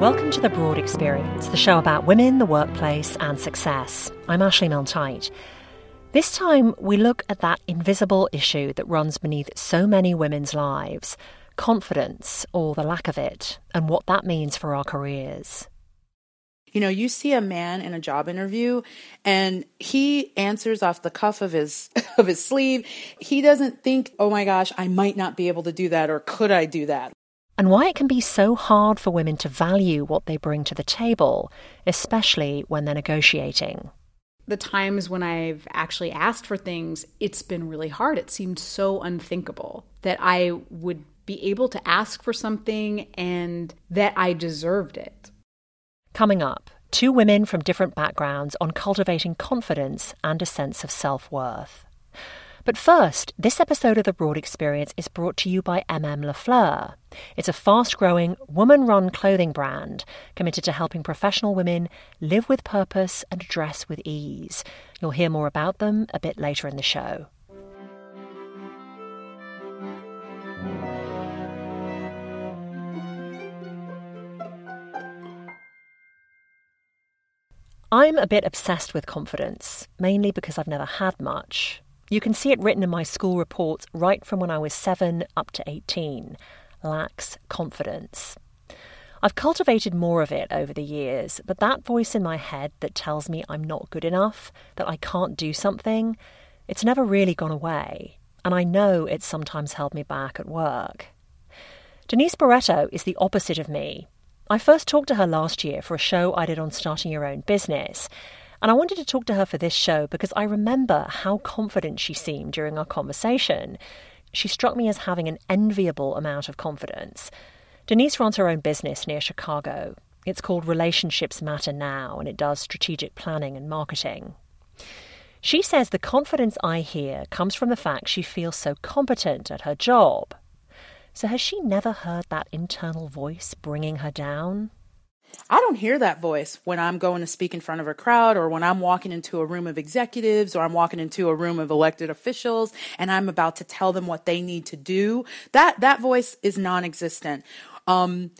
Welcome to The Broad Experience, the show about women, the workplace, and success. I'm Ashley Milne This time, we look at that invisible issue that runs beneath so many women's lives confidence, or the lack of it, and what that means for our careers. You know, you see a man in a job interview and he answers off the cuff of his of his sleeve. He doesn't think, "Oh my gosh, I might not be able to do that or could I do that?" and why it can be so hard for women to value what they bring to the table, especially when they're negotiating. The times when I've actually asked for things, it's been really hard. It seemed so unthinkable that I would be able to ask for something and that I deserved it. Coming up, two women from different backgrounds on cultivating confidence and a sense of self worth. But first, this episode of The Broad Experience is brought to you by MM Lafleur. It's a fast growing, woman run clothing brand committed to helping professional women live with purpose and dress with ease. You'll hear more about them a bit later in the show. I'm a bit obsessed with confidence, mainly because I've never had much. You can see it written in my school reports right from when I was 7 up to 18 lacks confidence. I've cultivated more of it over the years, but that voice in my head that tells me I'm not good enough, that I can't do something, it's never really gone away, and I know it's sometimes held me back at work. Denise Barreto is the opposite of me. I first talked to her last year for a show I did on starting your own business, and I wanted to talk to her for this show because I remember how confident she seemed during our conversation. She struck me as having an enviable amount of confidence. Denise runs her own business near Chicago. It's called Relationships Matter Now, and it does strategic planning and marketing. She says the confidence I hear comes from the fact she feels so competent at her job. So, has she never heard that internal voice bringing her down? I don't hear that voice when I'm going to speak in front of a crowd or when I'm walking into a room of executives or I'm walking into a room of elected officials and I'm about to tell them what they need to do. That that voice is non-existent. Um,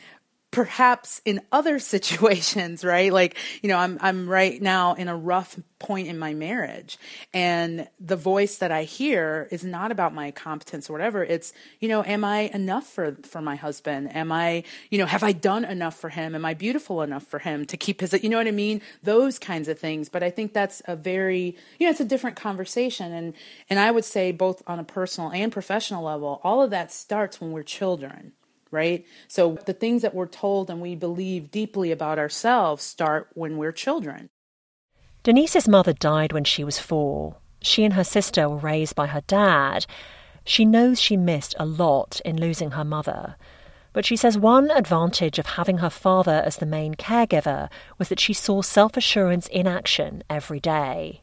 perhaps in other situations, right? Like, you know, I'm I'm right now in a rough point in my marriage and the voice that I hear is not about my competence or whatever. It's, you know, am I enough for for my husband? Am I, you know, have I done enough for him? Am I beautiful enough for him to keep his you know what I mean? Those kinds of things. But I think that's a very, you know, it's a different conversation and and I would say both on a personal and professional level, all of that starts when we're children right? So the things that we're told and we believe deeply about ourselves start when we're children. Denise's mother died when she was four. She and her sister were raised by her dad. She knows she missed a lot in losing her mother. But she says one advantage of having her father as the main caregiver was that she saw self assurance in action every day.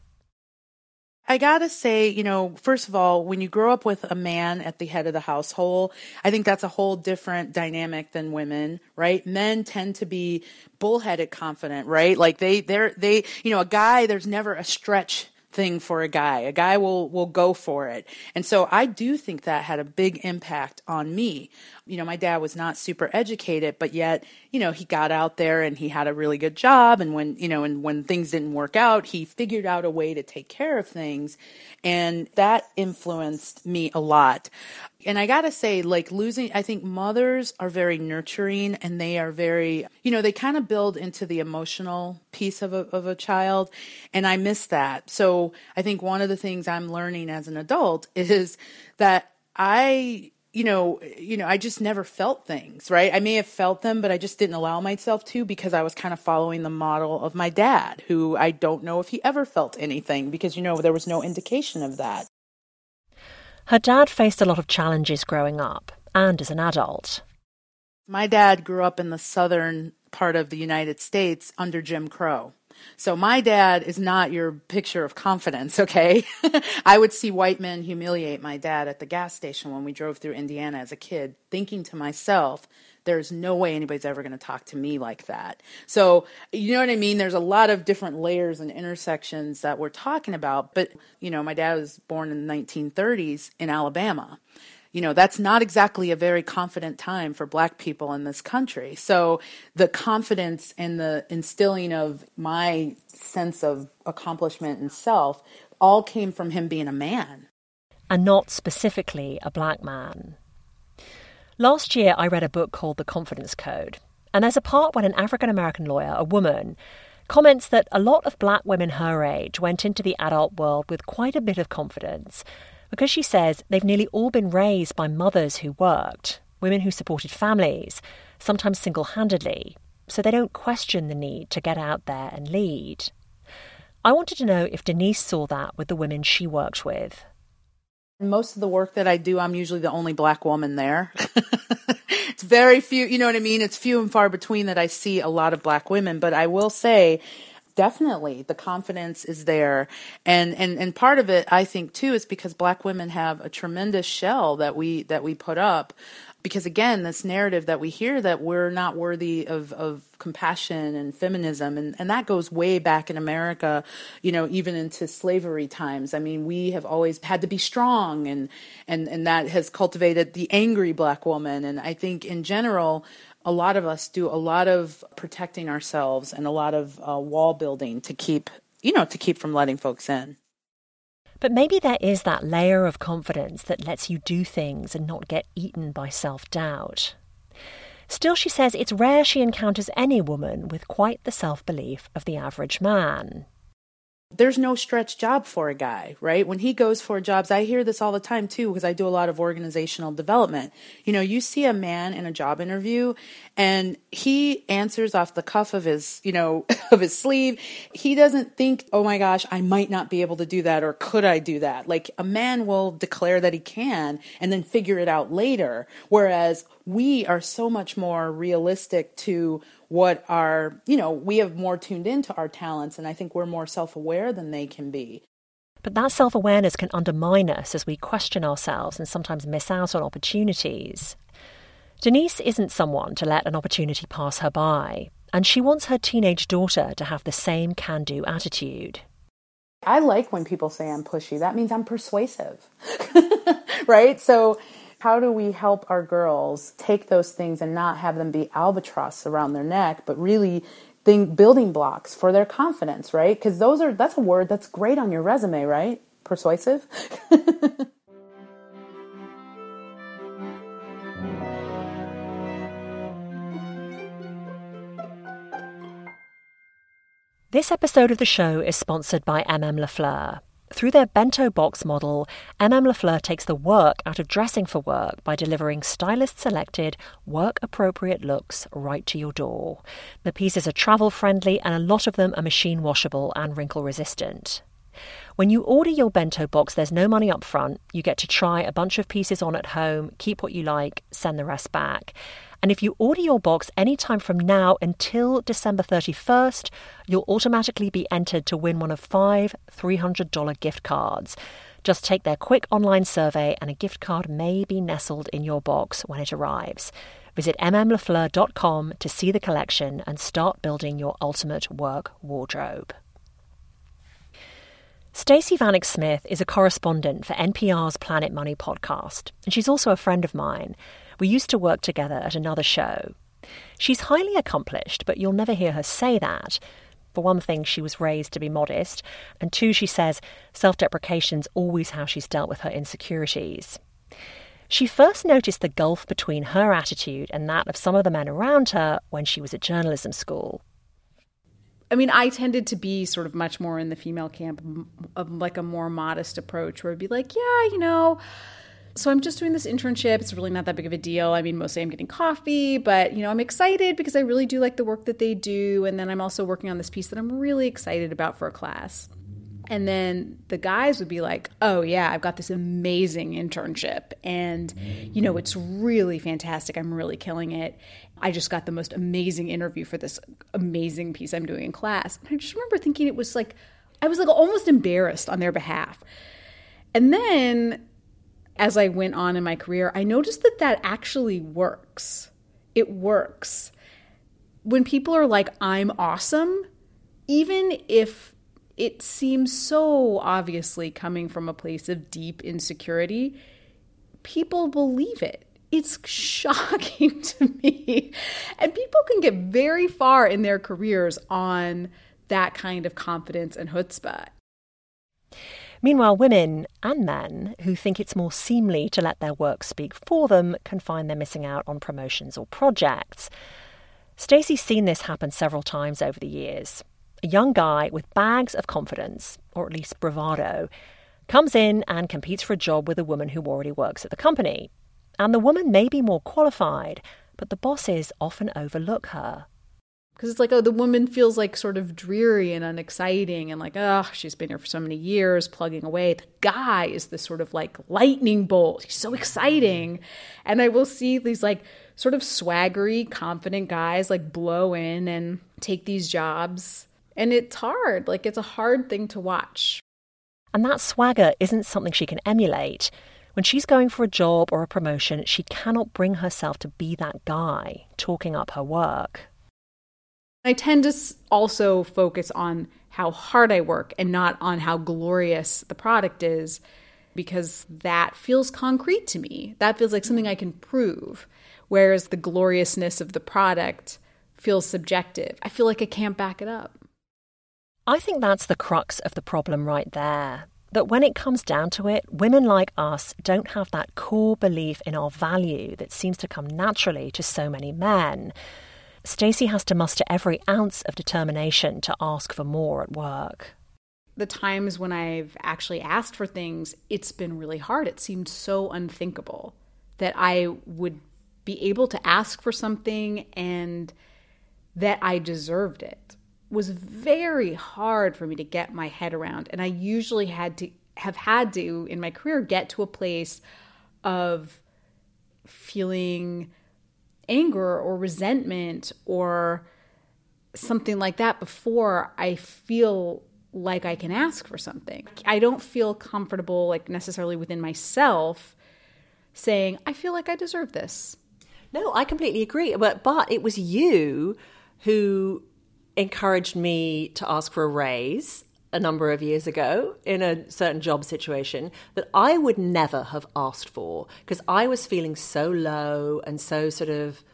I gotta say, you know, first of all, when you grow up with a man at the head of the household, I think that's a whole different dynamic than women, right? Men tend to be bullheaded confident, right? Like they, they're, they, you know, a guy, there's never a stretch thing for a guy. A guy will will go for it. And so I do think that had a big impact on me. You know, my dad was not super educated, but yet, you know, he got out there and he had a really good job and when, you know, and when things didn't work out, he figured out a way to take care of things and that influenced me a lot. And I gotta say, like losing, I think mothers are very nurturing and they are very, you know, they kind of build into the emotional piece of a, of a child. And I miss that. So I think one of the things I'm learning as an adult is that I, you know, you know, I just never felt things, right? I may have felt them, but I just didn't allow myself to because I was kind of following the model of my dad, who I don't know if he ever felt anything because, you know, there was no indication of that. Her dad faced a lot of challenges growing up and as an adult. My dad grew up in the southern part of the United States under Jim Crow. So my dad is not your picture of confidence, okay? I would see white men humiliate my dad at the gas station when we drove through Indiana as a kid, thinking to myself, there's no way anybody's ever going to talk to me like that. So, you know what I mean? There's a lot of different layers and intersections that we're talking about. But, you know, my dad was born in the 1930s in Alabama. You know, that's not exactly a very confident time for black people in this country. So the confidence and the instilling of my sense of accomplishment and self all came from him being a man. And not specifically a black man. Last year, I read a book called The Confidence Code, and there's a part when an African American lawyer, a woman, comments that a lot of black women her age went into the adult world with quite a bit of confidence because she says they've nearly all been raised by mothers who worked, women who supported families, sometimes single handedly, so they don't question the need to get out there and lead. I wanted to know if Denise saw that with the women she worked with. Most of the work that I do, I'm usually the only black woman there. it's very few, you know what I mean? It's few and far between that I see a lot of black women, but I will say definitely the confidence is there and and and part of it i think too is because black women have a tremendous shell that we that we put up because again this narrative that we hear that we're not worthy of, of compassion and feminism and, and that goes way back in america you know even into slavery times. I mean we have always had to be strong and and and that has cultivated the angry black woman. And i think in general a lot of us do a lot of protecting ourselves and a lot of uh, wall building to keep you know to keep from letting folks in but maybe there is that layer of confidence that lets you do things and not get eaten by self doubt. Still, she says it's rare she encounters any woman with quite the self belief of the average man there's no stretch job for a guy, right? When he goes for jobs, I hear this all the time too, because I do a lot of organizational development. You know, you see a man in a job interview and he answers off the cuff of his, you know, of his sleeve. He doesn't think, oh my gosh, I might not be able to do that or could I do that? Like a man will declare that he can and then figure it out later. Whereas we are so much more realistic to what are, you know, we have more tuned into our talents and I think we're more self aware than they can be. But that self awareness can undermine us as we question ourselves and sometimes miss out on opportunities. Denise isn't someone to let an opportunity pass her by, and she wants her teenage daughter to have the same can do attitude. I like when people say I'm pushy. That means I'm persuasive. right? So how do we help our girls take those things and not have them be albatross around their neck, but really think building blocks for their confidence, right? Because those are that's a word that's great on your resume, right? Persuasive. This episode of the show is sponsored by MM Lafleur. Through their bento box model, MM Lafleur takes the work out of dressing for work by delivering stylist selected, work appropriate looks right to your door. The pieces are travel friendly and a lot of them are machine washable and wrinkle resistant. When you order your bento box, there's no money up front. You get to try a bunch of pieces on at home, keep what you like, send the rest back. And if you order your box anytime from now until December 31st, you'll automatically be entered to win one of five $300 gift cards. Just take their quick online survey, and a gift card may be nestled in your box when it arrives. Visit mmlafleur.com to see the collection and start building your ultimate work wardrobe. Stacey Vanek Smith is a correspondent for NPR's Planet Money podcast, and she's also a friend of mine. We used to work together at another show. She's highly accomplished, but you'll never hear her say that. For one thing, she was raised to be modest, and two, she says self deprecation's always how she's dealt with her insecurities. She first noticed the gulf between her attitude and that of some of the men around her when she was at journalism school. I mean, I tended to be sort of much more in the female camp of like a more modest approach where it'd be like, yeah, you know, so I'm just doing this internship. It's really not that big of a deal. I mean, mostly I'm getting coffee, but you know, I'm excited because I really do like the work that they do. And then I'm also working on this piece that I'm really excited about for a class. And then the guys would be like, oh, yeah, I've got this amazing internship. And, you know, it's really fantastic. I'm really killing it. I just got the most amazing interview for this amazing piece I'm doing in class. And I just remember thinking it was like, I was like almost embarrassed on their behalf. And then as I went on in my career, I noticed that that actually works. It works. When people are like, I'm awesome, even if it seems so obviously coming from a place of deep insecurity, people believe it. It's shocking to me. And people can get very far in their careers on that kind of confidence and chutzpah. Meanwhile, women and men who think it's more seemly to let their work speak for them can find they're missing out on promotions or projects. Stacey's seen this happen several times over the years. A young guy with bags of confidence, or at least bravado, comes in and competes for a job with a woman who already works at the company. And the woman may be more qualified, but the bosses often overlook her because it's like oh the woman feels like sort of dreary and unexciting and like oh she's been here for so many years plugging away. The guy is this sort of like lightning bolt. He's so exciting. And i will see these like sort of swaggery confident guys like blow in and take these jobs. And it's hard. Like it's a hard thing to watch. And that swagger isn't something she can emulate. When she's going for a job or a promotion, she cannot bring herself to be that guy talking up her work. I tend to also focus on how hard I work and not on how glorious the product is because that feels concrete to me. That feels like something I can prove. Whereas the gloriousness of the product feels subjective. I feel like I can't back it up. I think that's the crux of the problem right there. That when it comes down to it, women like us don't have that core belief in our value that seems to come naturally to so many men. Stacey has to muster every ounce of determination to ask for more at work. The times when I've actually asked for things, it's been really hard. It seemed so unthinkable that I would be able to ask for something and that I deserved it was very hard for me to get my head around. And I usually had to have had to in my career get to a place of feeling anger or resentment or something like that before I feel like I can ask for something. I don't feel comfortable, like necessarily within myself, saying, I feel like I deserve this. No, I completely agree. But, but it was you who encouraged me to ask for a raise a number of years ago in a certain job situation that I would never have asked for because I was feeling so low and so sort of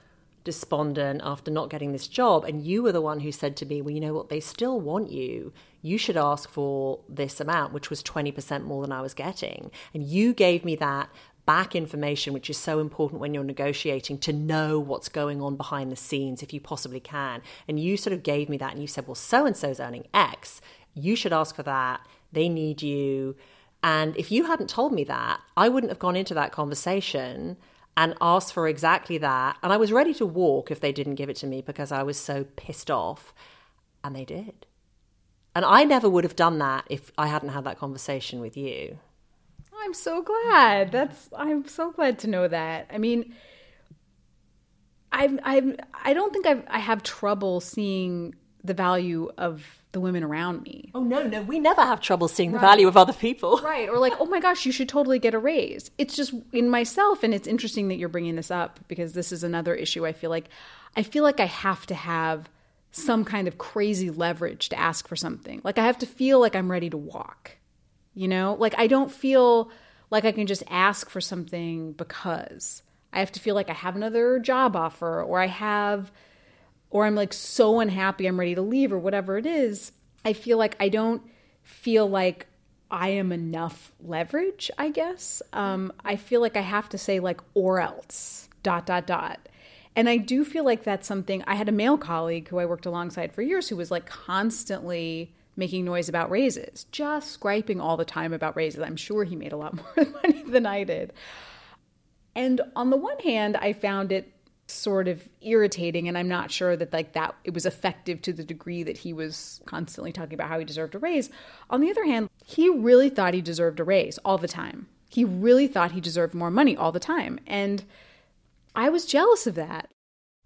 despondent after not getting this job. And you were the one who said to me, Well, you know what? They still want you. You should ask for this amount, which was 20% more than I was getting. And you gave me that back information, which is so important when you're negotiating to know what's going on behind the scenes if you possibly can. And you sort of gave me that and you said, Well, so and so's earning X you should ask for that. They need you. And if you hadn't told me that, I wouldn't have gone into that conversation and asked for exactly that. And I was ready to walk if they didn't give it to me because I was so pissed off. And they did. And I never would have done that if I hadn't had that conversation with you. I'm so glad. That's I'm so glad to know that. I mean, I I I don't think I've, I have trouble seeing the value of the women around me. Oh no, no, we never have trouble seeing the value of other people. Right. Or like, oh my gosh, you should totally get a raise. It's just in myself and it's interesting that you're bringing this up because this is another issue I feel like I feel like I have to have some kind of crazy leverage to ask for something. Like I have to feel like I'm ready to walk. You know? Like I don't feel like I can just ask for something because I have to feel like I have another job offer or I have or I'm like so unhappy I'm ready to leave or whatever it is, I feel like I don't feel like I am enough leverage, I guess. Um, I feel like I have to say, like, or else, dot, dot, dot. And I do feel like that's something. I had a male colleague who I worked alongside for years who was like constantly making noise about raises, just griping all the time about raises. I'm sure he made a lot more money than I did. And on the one hand, I found it sort of irritating and I'm not sure that like that it was effective to the degree that he was constantly talking about how he deserved a raise. On the other hand, he really thought he deserved a raise all the time. He really thought he deserved more money all the time. And I was jealous of that.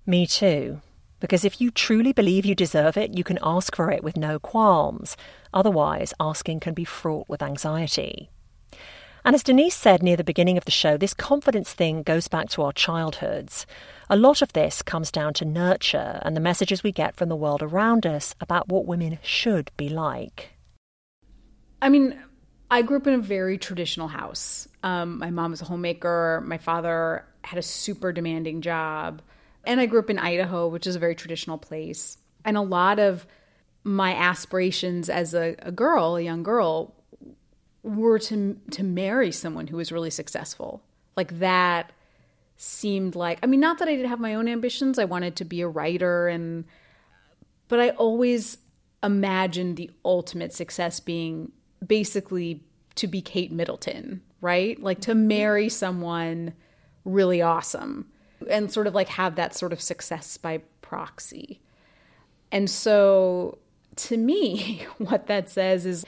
Me too. Because if you truly believe you deserve it, you can ask for it with no qualms. Otherwise, asking can be fraught with anxiety. And as Denise said near the beginning of the show, this confidence thing goes back to our childhoods. A lot of this comes down to nurture and the messages we get from the world around us about what women should be like. I mean, I grew up in a very traditional house. Um, my mom was a homemaker. My father had a super demanding job. And I grew up in Idaho, which is a very traditional place. And a lot of my aspirations as a, a girl, a young girl, were to to marry someone who was really successful. Like that seemed like I mean not that I didn't have my own ambitions. I wanted to be a writer and but I always imagined the ultimate success being basically to be Kate Middleton, right? Like to marry someone really awesome and sort of like have that sort of success by proxy. And so to me, what that says is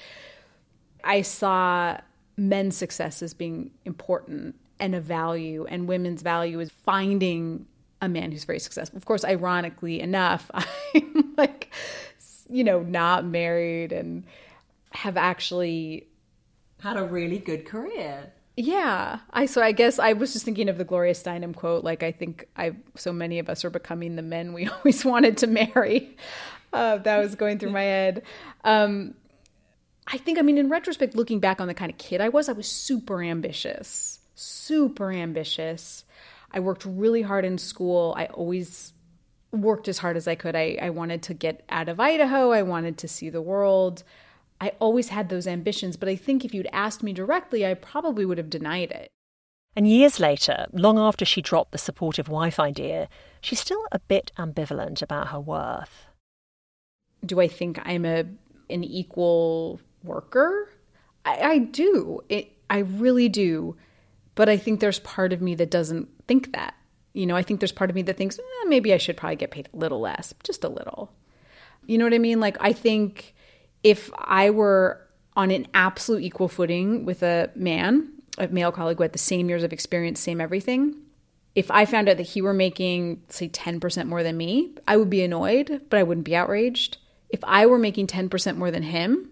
I saw men's success as being important and a value, and women's value is finding a man who's very successful. Of course, ironically enough, I'm like, you know, not married and have actually had a really good career. Yeah, I so I guess I was just thinking of the Gloria Steinem quote. Like I think I so many of us are becoming the men we always wanted to marry. Uh, that was going through my head. Um, I think, I mean, in retrospect, looking back on the kind of kid I was, I was super ambitious, super ambitious. I worked really hard in school. I always worked as hard as I could. I, I wanted to get out of Idaho, I wanted to see the world. I always had those ambitions, but I think if you'd asked me directly, I probably would have denied it. And years later, long after she dropped the supportive wife idea, she's still a bit ambivalent about her worth. Do I think I'm a an equal worker. I, I do. It, I really do. But I think there's part of me that doesn't think that. You know, I think there's part of me that thinks eh, maybe I should probably get paid a little less, just a little. You know what I mean? Like, I think if I were on an absolute equal footing with a man, a male colleague who had the same years of experience, same everything, if I found out that he were making, say, 10% more than me, I would be annoyed, but I wouldn't be outraged. If I were making 10% more than him,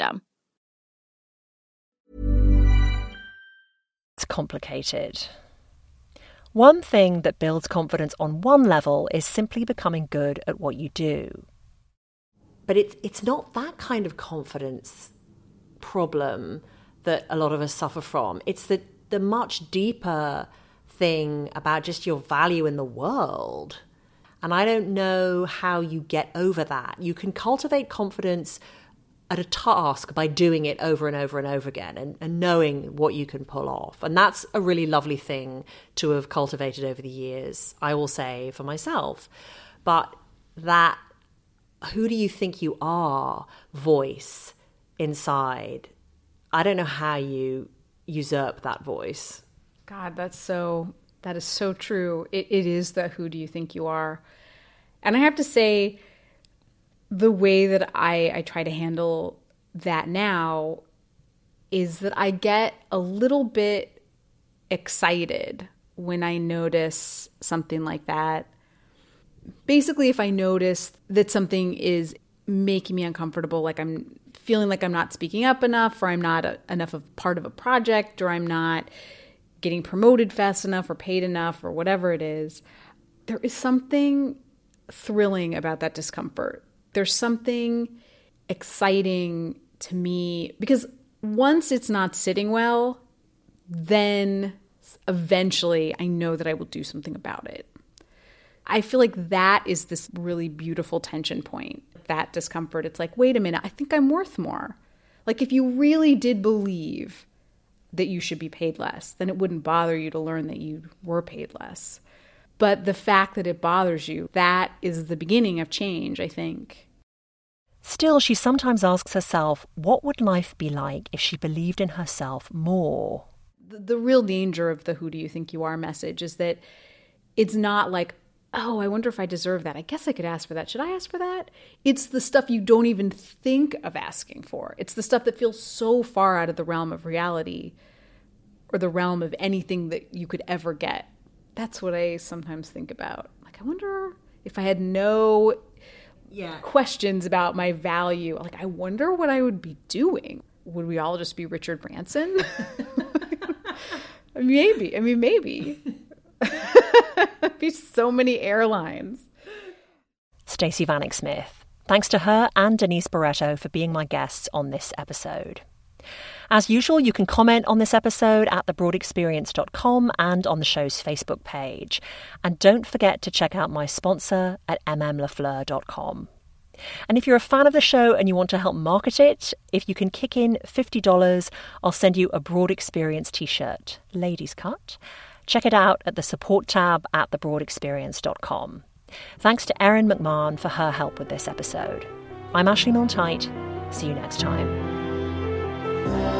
system. It's complicated. One thing that builds confidence on one level is simply becoming good at what you do. But it's it's not that kind of confidence problem that a lot of us suffer from. It's the the much deeper thing about just your value in the world. And I don't know how you get over that. You can cultivate confidence at a task by doing it over and over and over again and, and, knowing what you can pull off. And that's a really lovely thing to have cultivated over the years, I will say for myself. But that who do you think you are voice inside, I don't know how you usurp that voice. God, that's so That is so true. It, it is the who do you think you are? And I have to say, the way that I, I try to handle that now is that I get a little bit excited when I notice something like that. Basically, if I notice that something is making me uncomfortable, like I'm feeling like I'm not speaking up enough, or I'm not a, enough of part of a project, or I'm not getting promoted fast enough, or paid enough, or whatever it is, there is something thrilling about that discomfort. There's something exciting to me because once it's not sitting well, then eventually I know that I will do something about it. I feel like that is this really beautiful tension point. That discomfort. It's like, wait a minute, I think I'm worth more. Like, if you really did believe that you should be paid less, then it wouldn't bother you to learn that you were paid less. But the fact that it bothers you, that is the beginning of change, I think. Still, she sometimes asks herself, what would life be like if she believed in herself more? The, the real danger of the who do you think you are message is that it's not like, oh, I wonder if I deserve that. I guess I could ask for that. Should I ask for that? It's the stuff you don't even think of asking for. It's the stuff that feels so far out of the realm of reality or the realm of anything that you could ever get that's what I sometimes think about. Like, I wonder if I had no yeah. questions about my value. Like, I wonder what I would be doing. Would we all just be Richard Branson? maybe. I mean, maybe. be so many airlines. Stacey Vanek Smith. Thanks to her and Denise Barreto for being my guests on this episode. As usual, you can comment on this episode at thebroadexperience.com and on the show's Facebook page. And don't forget to check out my sponsor at mmlafleur.com. And if you're a fan of the show and you want to help market it, if you can kick in $50, I'll send you a Broad Experience t shirt, ladies' cut. Check it out at the support tab at thebroadexperience.com. Thanks to Erin McMahon for her help with this episode. I'm Ashley Milne See you next time.